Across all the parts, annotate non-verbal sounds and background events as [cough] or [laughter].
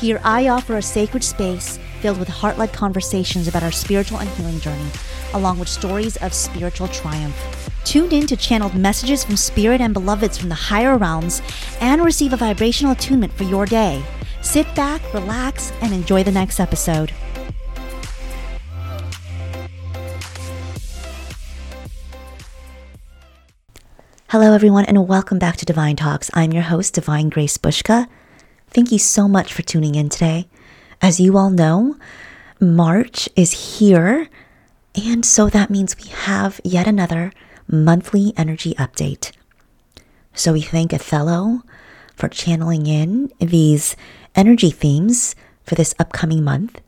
Here, I offer a sacred space filled with heart led conversations about our spiritual and healing journey, along with stories of spiritual triumph. Tune in to channeled messages from spirit and beloveds from the higher realms and receive a vibrational attunement for your day. Sit back, relax, and enjoy the next episode. Hello, everyone, and welcome back to Divine Talks. I'm your host, Divine Grace Bushka. Thank you so much for tuning in today. As you all know, March is here, and so that means we have yet another monthly energy update. So we thank Othello for channeling in these energy themes for this upcoming month.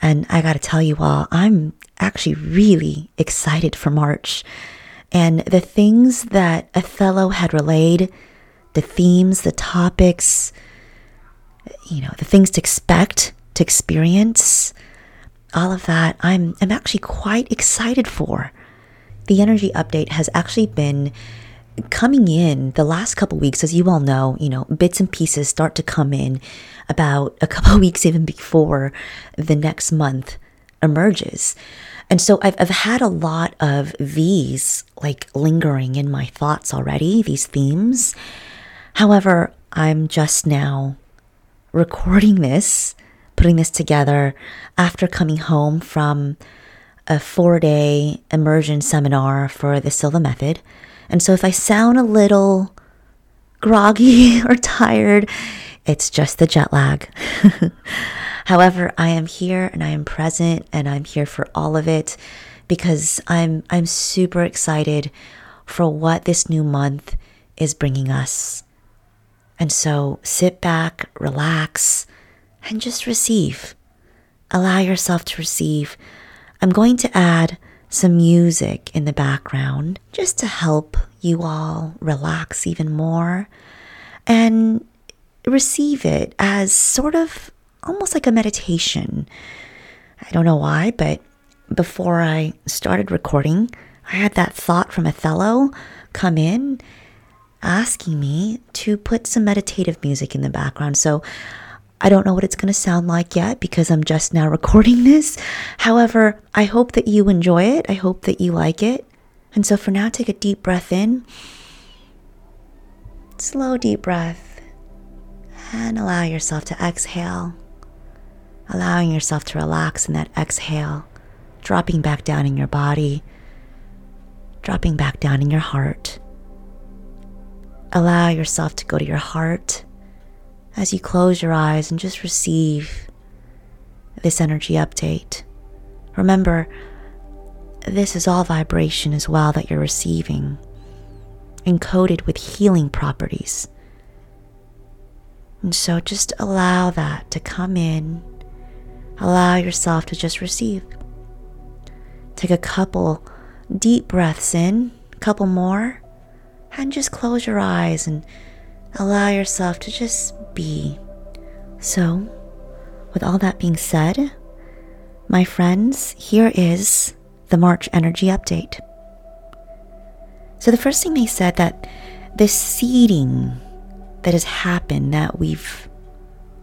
And I gotta tell you all, I'm actually really excited for March and the things that Othello had relayed, the themes, the topics, you know, the things to expect, to experience, all of that, I'm, I'm actually quite excited for. The energy update has actually been coming in the last couple weeks, as you all know, you know, bits and pieces start to come in about a [laughs] couple weeks even before the next month emerges. And so I've, I've had a lot of these like lingering in my thoughts already, these themes. However, I'm just now recording this, putting this together after coming home from a four day immersion seminar for the Silva Method. And so if I sound a little groggy [laughs] or tired, it's just the jet lag. [laughs] However, I am here and I am present and I'm here for all of it because I'm I'm super excited for what this new month is bringing us. And so sit back, relax, and just receive. Allow yourself to receive. I'm going to add some music in the background just to help you all relax even more and receive it as sort of almost like a meditation. I don't know why, but before I started recording, I had that thought from Othello come in asking me to put some meditative music in the background. So I don't know what it's going to sound like yet because I'm just now [laughs] recording this. However, I hope that you enjoy it. I hope that you like it. And so for now, take a deep breath in. Slow, deep breath. And allow yourself to exhale allowing yourself to relax in that exhale, dropping back down in your body, dropping back down in your heart. Allow yourself to go to your heart as you close your eyes and just receive this energy update. Remember, this is all vibration as well that you're receiving, encoded with healing properties. And so just allow that to come in allow yourself to just receive. Take a couple deep breaths in, a couple more, and just close your eyes and allow yourself to just be. So, with all that being said, my friends, here is the March energy update. So, the first thing they said that this seeding that has happened that we've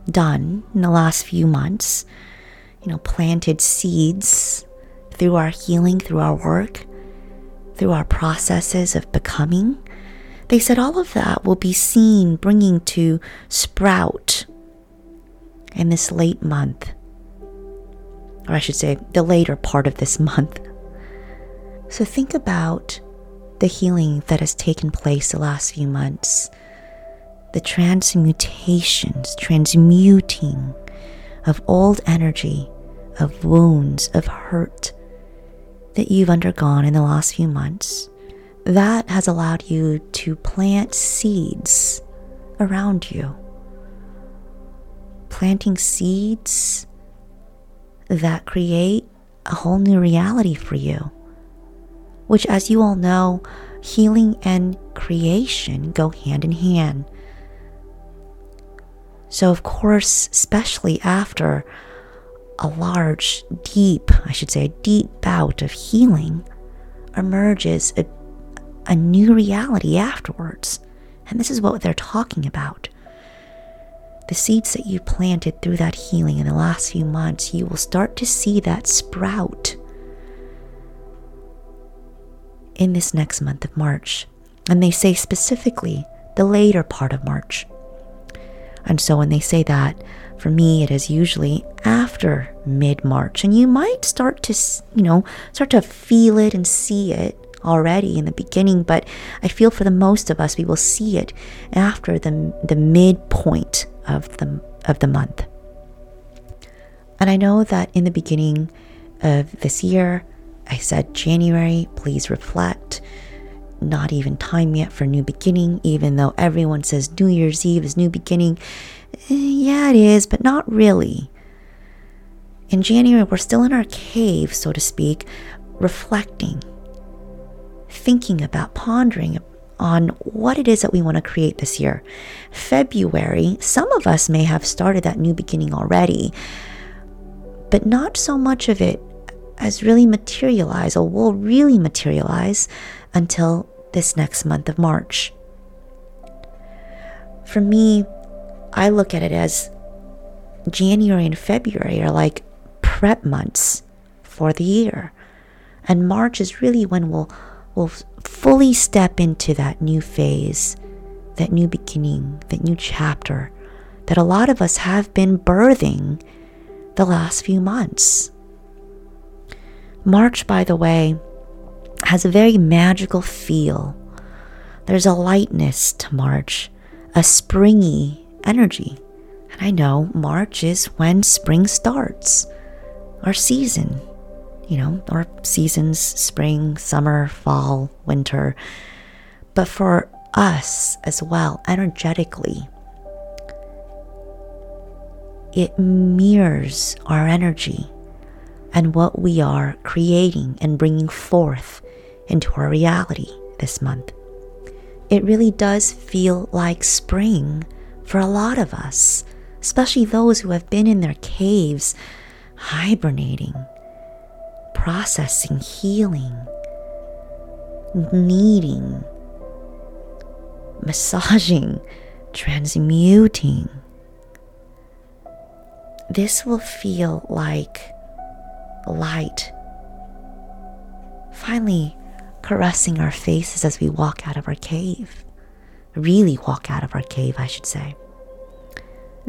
done in the last few months you know, planted seeds through our healing, through our work, through our processes of becoming. They said all of that will be seen bringing to sprout in this late month, or I should say, the later part of this month. So think about the healing that has taken place the last few months, the transmutations, transmuting of old energy of wounds, of hurt that you've undergone in the last few months, that has allowed you to plant seeds around you. planting seeds that create a whole new reality for you. Which, as you all know, healing and creation go hand in hand. So, of course, especially after a large, deep, I should say, a deep bout of healing, emerges a, a new reality afterwards. And this is what they're talking about. The seeds that you planted through that healing in the last few months, you will start to see that sprout in this next month of March. And they say specifically the later part of March. And so when they say that, for me, it is usually after mid March. And you might start to, you know, start to feel it and see it already in the beginning, but I feel for the most of us, we will see it after the, the midpoint of the, of the month. And I know that in the beginning of this year, I said January, please reflect. Not even time yet for new beginning, even though everyone says New Year's Eve is new beginning. Eh, yeah, it is, but not really. In January, we're still in our cave, so to speak, reflecting, thinking about, pondering on what it is that we want to create this year. February, some of us may have started that new beginning already, but not so much of it as really materialize or will really materialize until this next month of March. For me, I look at it as January and February are like prep months for the year. And March is really when we'll, we'll fully step into that new phase, that new beginning, that new chapter that a lot of us have been birthing the last few months. March, by the way, has a very magical feel. There's a lightness to March, a springy energy. And I know March is when spring starts, our season. You know, our seasons spring, summer, fall, winter. But for us as well, energetically, it mirrors our energy and what we are creating and bringing forth into our reality this month. It really does feel like spring for a lot of us, especially those who have been in their caves, hibernating, processing, healing, kneading, massaging, transmuting. This will feel like light finally caressing our faces as we walk out of our cave. Really walk out of our cave, I should say.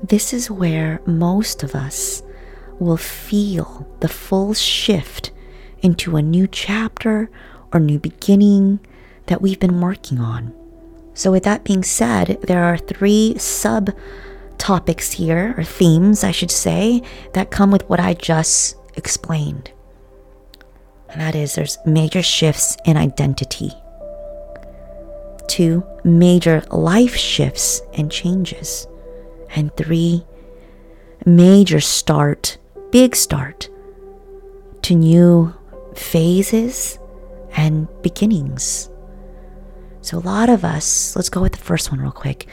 This is where most of us will feel the full shift into a new chapter or new beginning that we've been working on. So, with that being said, there are three sub topics here, or themes, I should say, that come with what I just explained. And that is there's major shifts in identity. Two, major life shifts and changes. And three, major start, big start to new phases and beginnings. So, a lot of us, let's go with the first one real quick,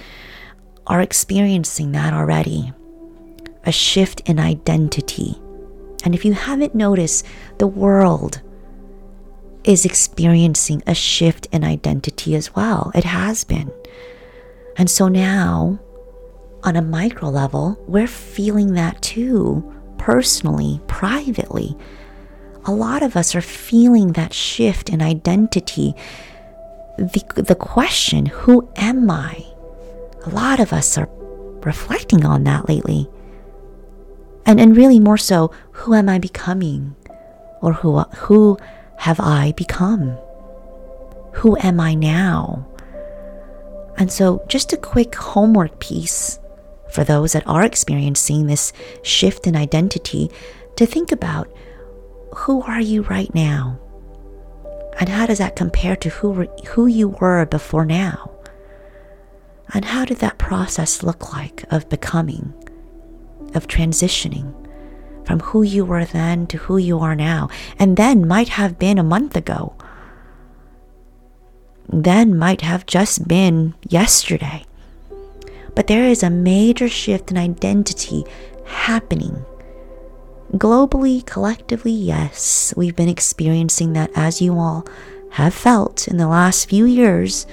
are experiencing that already a shift in identity and if you haven't noticed, the world is experiencing a shift in identity as well. It has been. And so now, on a micro level, we're feeling that too, personally, privately. A lot of us are feeling that shift in identity. The, the question, who am I? A lot of us are reflecting on that lately. And, and really more so, who am I becoming? Or who, who have I become? Who am I now? And so, just a quick homework piece for those that are experiencing this shift in identity to think about who are you right now? And how does that compare to who, who you were before now? And how did that process look like of becoming? of transitioning from who you were then to who you are now. And then might have been a month ago. Then might have just been yesterday. But there is a major shift in identity happening. Globally, collectively, yes, we've been experiencing that as you all have felt in the last few years.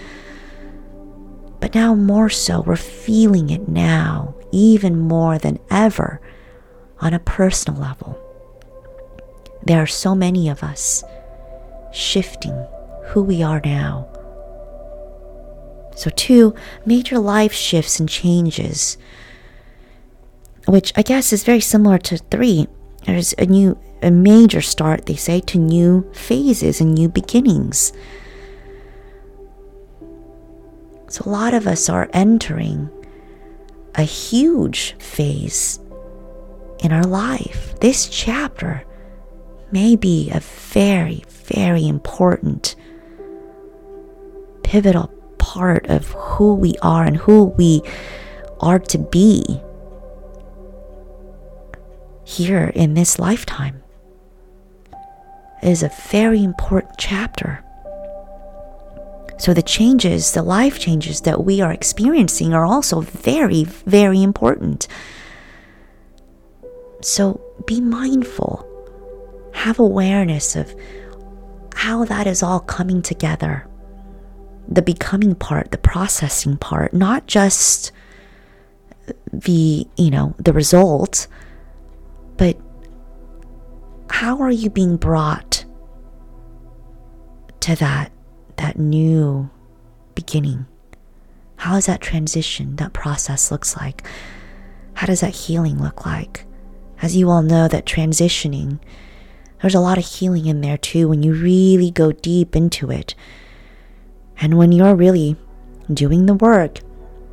But now, more so, we're feeling it now, even more than ever, on a personal level. There are so many of us shifting who we are now. So, two major life shifts and changes, which I guess is very similar to three. There's a new, a major start, they say, to new phases and new beginnings. So, a lot of us are entering a huge phase in our life. This chapter may be a very, very important, pivotal part of who we are and who we are to be here in this lifetime. It is a very important chapter. So, the changes, the life changes that we are experiencing are also very, very important. So, be mindful, have awareness of how that is all coming together. The becoming part, the processing part, not just the, you know, the result, but how are you being brought to that that new beginning? How does that transition, that process looks like? How does that healing look like? As you all know, that transitioning, there's a lot of healing in there too when you really go deep into it. And when you're really doing the work,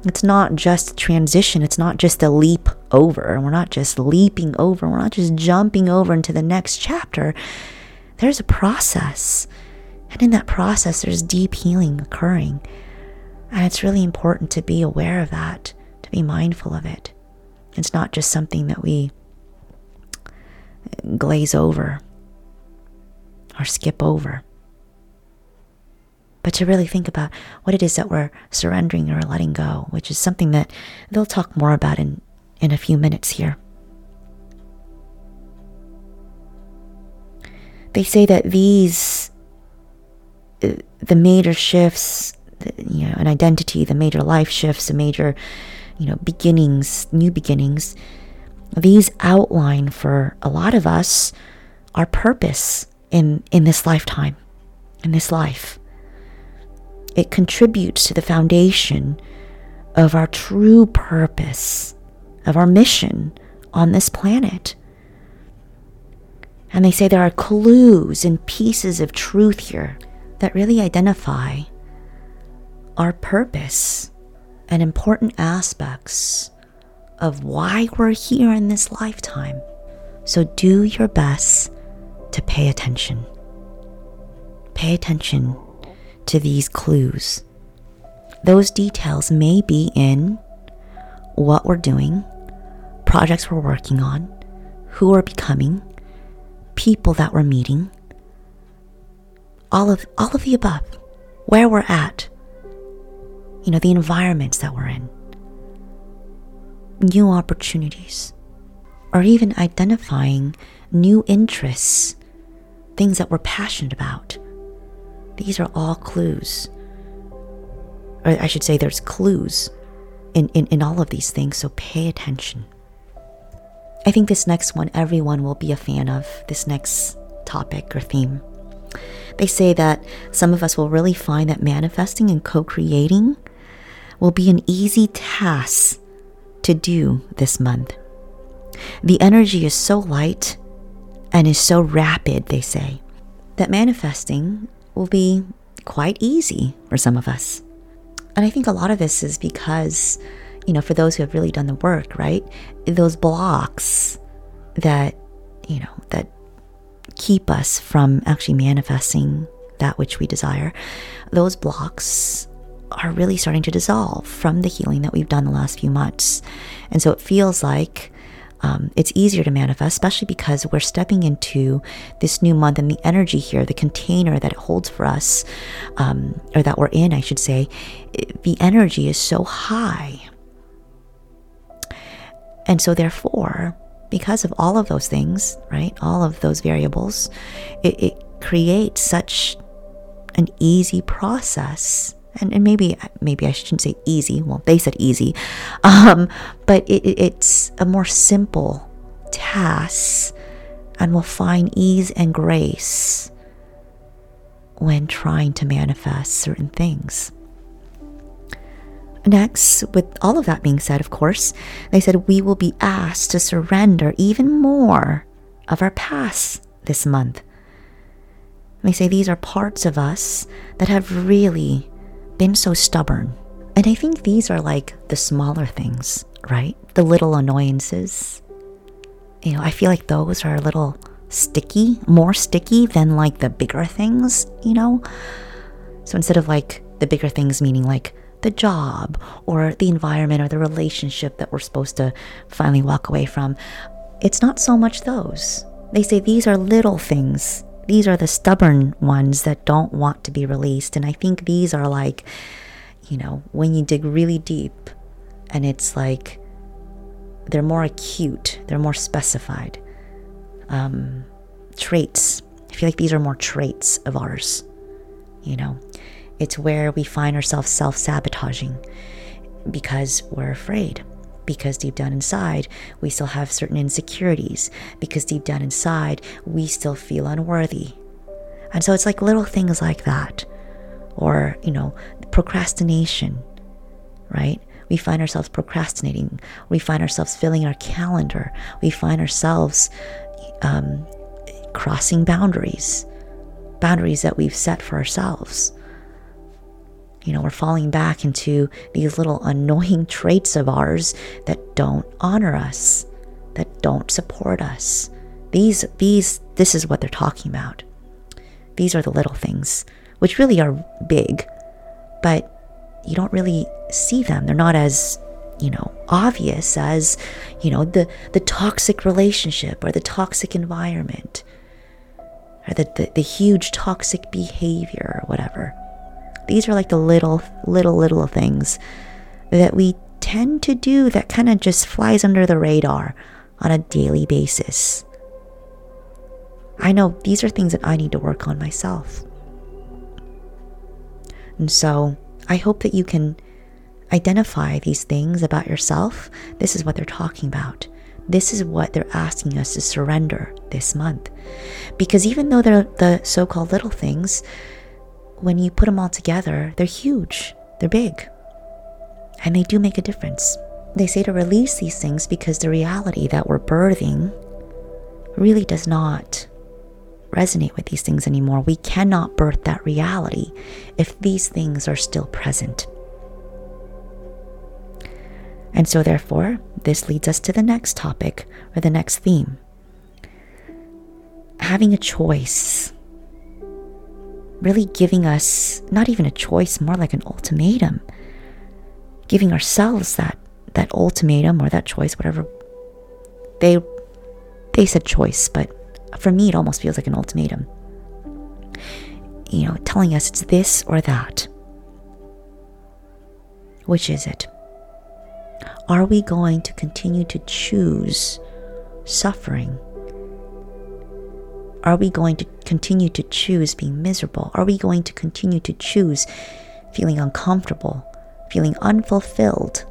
it's not just transition, it's not just a leap over. We're not just leaping over, we're not just jumping over into the next chapter. There's a process. And in that process, there's deep healing occurring. And it's really important to be aware of that, to be mindful of it. It's not just something that we glaze over or skip over, but to really think about what it is that we're surrendering or letting go, which is something that they'll talk more about in, in a few minutes here. They say that these uh, the major shifts, you know, an identity, the major life shifts, the major, you know, beginnings, new beginnings, these outline for a lot of us our purpose in, in this lifetime, in this life. It contributes to the foundation of our true purpose, of our mission on this planet. And they say there are clues and pieces of truth here that really identify our purpose and important aspects of why we're here in this lifetime. So do your best to pay attention. Pay attention to these clues. Those details may be in what we're doing, projects we're working on, who we're becoming, people that we're meeting, all of all of the above. Where we're at. You know the environments that we're in. New opportunities. Or even identifying new interests things that we're passionate about these are all clues. Or i should say there's clues in, in, in all of these things so pay attention. I think this next one everyone will be a fan of this next topic or theme. They say that some of us will really find that manifesting and co creating will be an easy task to do this month. The energy is so light and is so rapid, they say, that manifesting will be quite easy for some of us. And I think a lot of this is because, you know, for those who have really done the work, right? Those blocks that, you know, that keep us from actually manifesting that which we desire, those blocks are really starting to dissolve from the healing that we've done the last few months. And so it feels like um, it's easier to manifest, especially because we're stepping into this new month and the energy here, the container that it holds for us, um, or that we're in, I should say, the energy is so high. And so, therefore, because of all of those things, right, all of those variables, it, it creates such an easy process and, and maybe maybe I shouldn't say easy. Well, they said easy, um, but it, it's a more simple task, and will find ease and grace when trying to manifest certain things. Next, with all of that being said, of course, they said we will be asked to surrender even more of our past this month. They say these are parts of us that have really been so stubborn. And I think these are like the smaller things, right? The little annoyances. You know, I feel like those are a little sticky, more sticky than like the bigger things, you know? So instead of like the bigger things, meaning like the job or the environment or the relationship that we're supposed to finally walk away from, it's not so much those. They say these are little things these are the stubborn ones that don't want to be released. And I think these are like, you know, when you dig really deep and it's like they're more acute, they're more specified. Um, traits. I feel like these are more traits of ours. You know, it's where we find ourselves self sabotaging because we're afraid because deep down inside, we still have certain insecurities, because deep down inside, we still feel unworthy. And so it's like little things like that. Or, you know, procrastination, right? We find ourselves procrastinating. We find ourselves filling our calendar. We find ourselves um, crossing boundaries, boundaries that we've set for ourselves. You know, we're falling back into these little annoying traits of ours that don't honor us, that don't support us. These, these, this is what they're talking about. These are the little things, which really are big, but you don't really see them. They're not as, you know, obvious as, you know, the, the toxic relationship or the toxic environment or the, the, the huge toxic behavior or whatever. These are like the little, little, little things that we tend to do that kind of just flies under the radar on a daily basis. I know these are things that I need to work on myself. And so I hope that you can identify these things about yourself. This is what they're talking about. This is what they're asking us to surrender this month. Because even though they're the so called little things, when you put them all together, they're huge, they're big, and they do make a difference. They say to release these things because the reality that we're birthing really does not resonate with these things anymore. We cannot birth that reality if these things are still present. And so, therefore, this leads us to the next topic or the next theme having a choice really giving us not even a choice, more like an ultimatum, giving ourselves that that ultimatum or that choice, whatever they they said choice, but for me it almost feels like an ultimatum. You know, telling us it's this or that. Which is it? Are we going to continue to choose suffering are we going to continue to choose being miserable? Are we going to continue to choose feeling uncomfortable, feeling unfulfilled,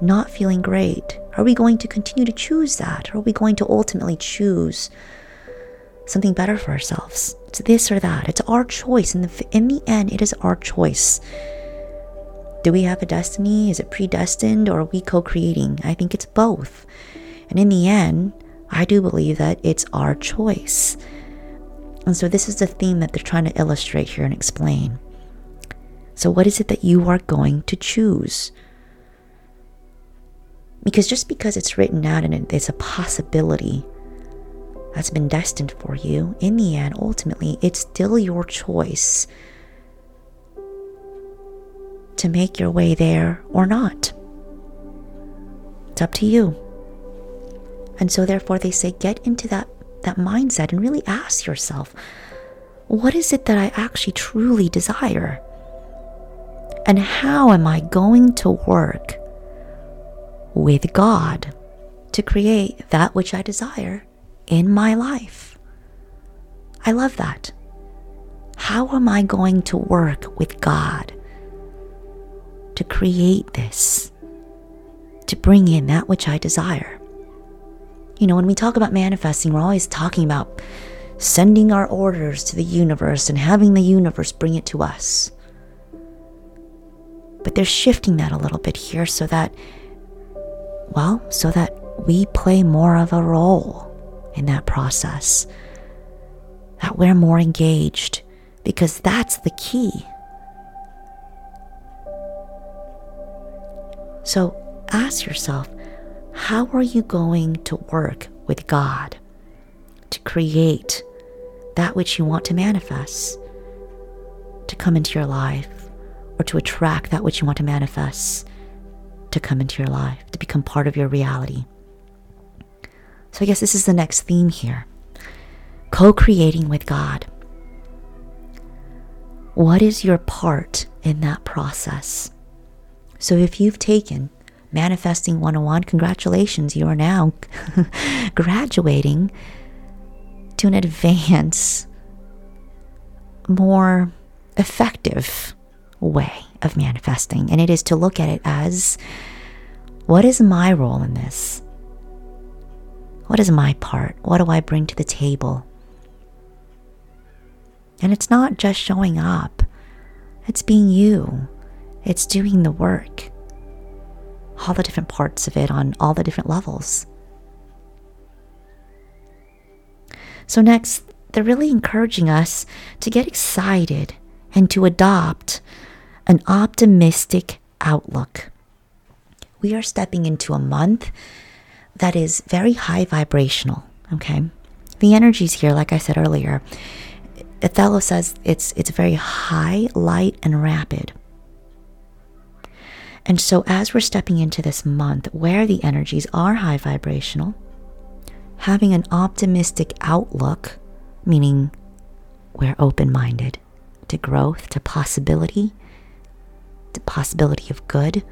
not feeling great? Are we going to continue to choose that? Or are we going to ultimately choose something better for ourselves? It's this or that. It's our choice. In the, in the end, it is our choice. Do we have a destiny? Is it predestined or are we co creating? I think it's both. And in the end, I do believe that it's our choice. And so, this is the theme that they're trying to illustrate here and explain. So, what is it that you are going to choose? Because just because it's written out and it's a possibility that's been destined for you, in the end, ultimately, it's still your choice to make your way there or not. It's up to you. And so therefore they say get into that that mindset and really ask yourself, what is it that I actually truly desire? And how am I going to work with God to create that which I desire in my life? I love that. How am I going to work with God to create this, to bring in that which I desire? You know, when we talk about manifesting, we're always talking about sending our orders to the universe and having the universe bring it to us. But they're shifting that a little bit here so that, well, so that we play more of a role in that process, that we're more engaged, because that's the key. So ask yourself how are you going to work with God to create that which you want to manifest, to come into your life, or to attract that which you want to manifest to come into your life, to become part of your reality? So I guess this is the next theme here co creating with God. What is your part in that process? So if you've taken Manifesting 101, congratulations, you are now [laughs] graduating to an advanced, more effective way of manifesting. And it is to look at it as what is my role in this? What is my part? What do I bring to the table? And it's not just showing up, it's being you, it's doing the work all the different parts of it on all the different levels. So, next, they're really encouraging us to get excited and to adopt an optimistic outlook. We are stepping into a month that is very high vibrational, okay? The energies here, like I said earlier, Othello says it's it's very high, light, and rapid. And so, as we're stepping into this month where the energies are high vibrational, having an optimistic outlook, meaning we're open minded to growth, to possibility, to possibility of good,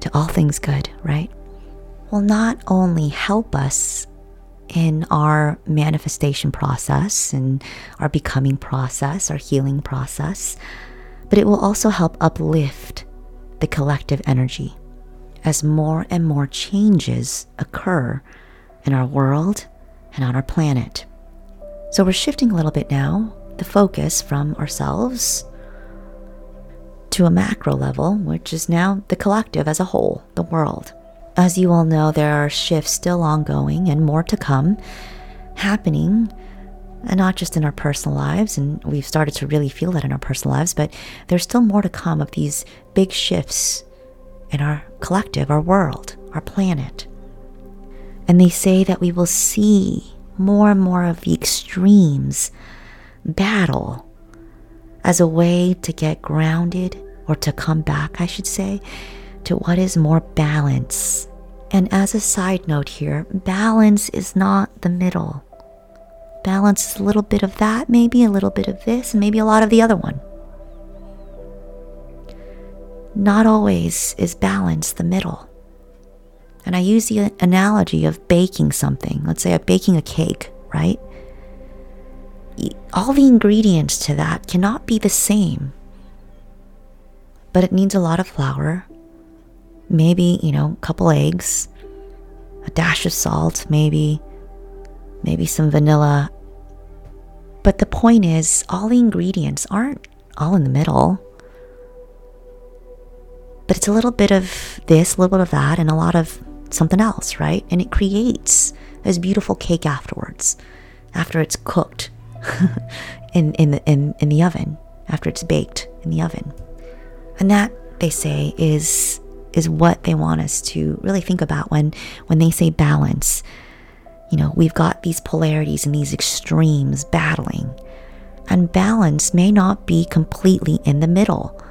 to all things good, right? Will not only help us in our manifestation process and our becoming process, our healing process, but it will also help uplift the collective energy as more and more changes occur in our world and on our planet. So we're shifting a little bit now the focus from ourselves to a macro level, which is now the collective as a whole, the world. As you all know, there are shifts still ongoing and more to come happening and not just in our personal lives, and we've started to really feel that in our personal lives, but there's still more to come of these big shifts in our collective, our world, our planet. And they say that we will see more and more of the extremes battle as a way to get grounded or to come back, I should say, to what is more balance. And as a side note here, balance is not the middle balance is a little bit of that, maybe a little bit of this, and maybe a lot of the other one. Not always is balance the middle. And I use the analogy of baking something. Let's say I'm baking a cake, right? All the ingredients to that cannot be the same. But it needs a lot of flour, maybe, you know, a couple eggs, a dash of salt, maybe maybe some vanilla. But the point is, all the ingredients aren't all in the middle. But it's a little bit of this, a little bit of that, and a lot of something else, right? And it creates this beautiful cake afterwards, after it's cooked [laughs] in, in, the, in, in the oven, after it's baked in the oven. And that, they say, is is what they want us to really think about when when they say balance you know, we've got these polarities and these extremes battling. And balance may not be completely in the middle.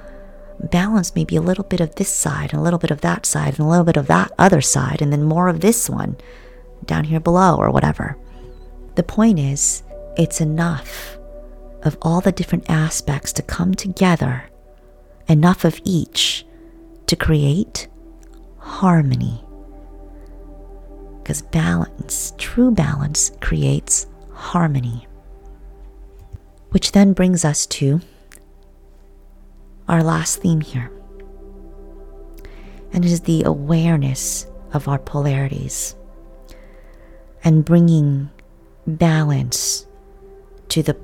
balance may be a little bit of this side and a little bit of that side and a little bit of that other side and then more of this one down here below or whatever. The point is, it's enough of all the different aspects to come together, enough of each to create harmony. Because balance, true balance, creates harmony. Which then brings us to our last theme here. And it is the awareness of our polarities and bringing balance to the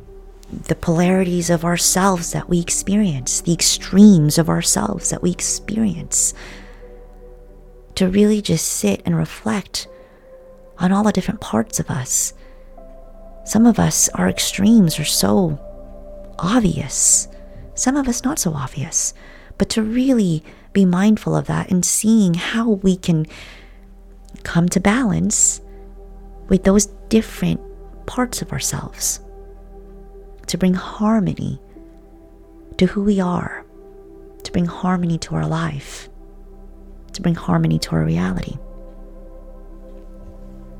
the polarities of ourselves that we experience, the extremes of ourselves that we experience. To really just sit and reflect on all the different parts of us. Some of us, our extremes are so obvious, some of us not so obvious. But to really be mindful of that and seeing how we can come to balance with those different parts of ourselves to bring harmony to who we are, to bring harmony to our life, to bring harmony to our reality.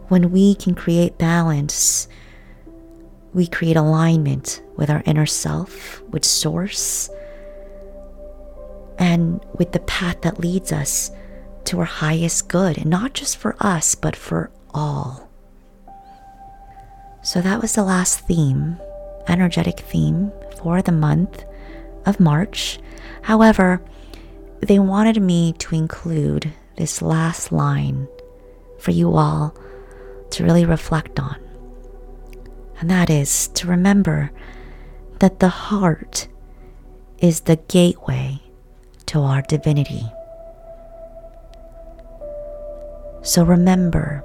When we can create balance, we create alignment with our inner self, with Source, and with the path that leads us to our highest good, and not just for us, but for all. So that was the last theme, energetic theme for the month of March. However, they wanted me to include this last line for you all to really reflect on. And that is to remember that the heart is the gateway to our divinity. So remember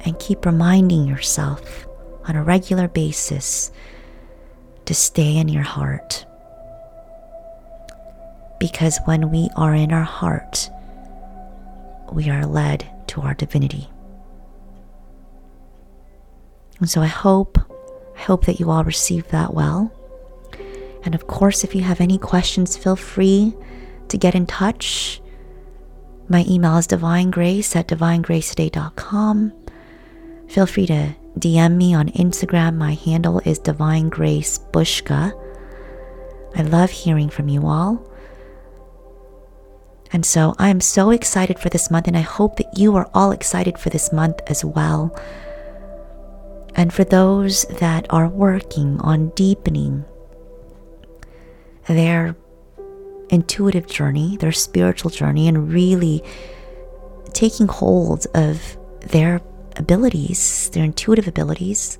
and keep reminding yourself on a regular basis to stay in your heart. Because when we are in our heart, we are led to our divinity. And so I hope, I hope that you all receive that well. And of course, if you have any questions, feel free to get in touch. My email is divinegrace at divinegracetoday.com. Feel free to DM me on Instagram. My handle is divinegracebushka. I love hearing from you all. And so I'm so excited for this month, and I hope that you are all excited for this month as well. And for those that are working on deepening their intuitive journey, their spiritual journey, and really taking hold of their abilities, their intuitive abilities,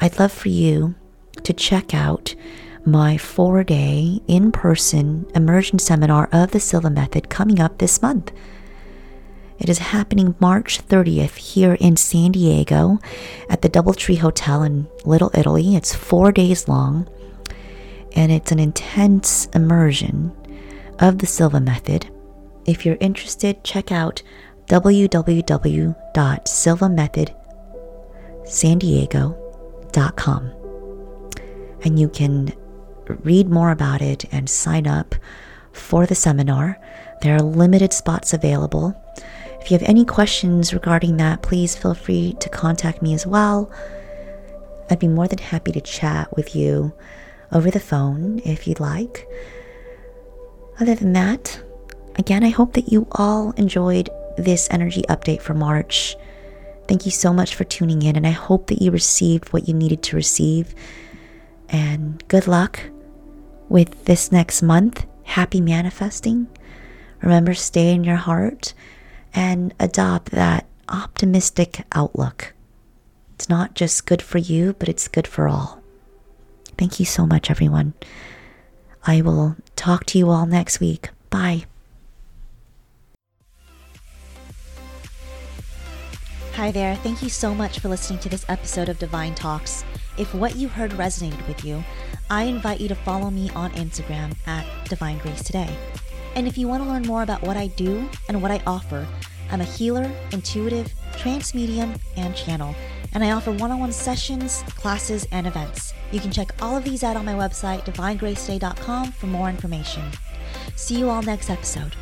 I'd love for you to check out my four day in person immersion seminar of the Silva Method coming up this month. It is happening March 30th here in San Diego at the Doubletree Hotel in Little Italy. It's four days long and it's an intense immersion of the Silva Method. If you're interested, check out www.silvamethodsandiego.com and you can read more about it and sign up for the seminar. There are limited spots available. If you have any questions regarding that, please feel free to contact me as well. I'd be more than happy to chat with you over the phone if you'd like. Other than that, again, I hope that you all enjoyed this energy update for March. Thank you so much for tuning in, and I hope that you received what you needed to receive. And good luck with this next month. Happy manifesting. Remember, stay in your heart and adopt that optimistic outlook. It's not just good for you, but it's good for all. Thank you so much, everyone. I will talk to you all next week. Bye. Hi there. Thank you so much for listening to this episode of Divine Talks. If what you heard resonated with you, I invite you to follow me on Instagram at Divine Grace Today. And if you want to learn more about what I do and what I offer, I'm a healer, intuitive, trance medium, and channel, and I offer one on one sessions, classes, and events. You can check all of these out on my website, divinegracetoday.com, for more information. See you all next episode.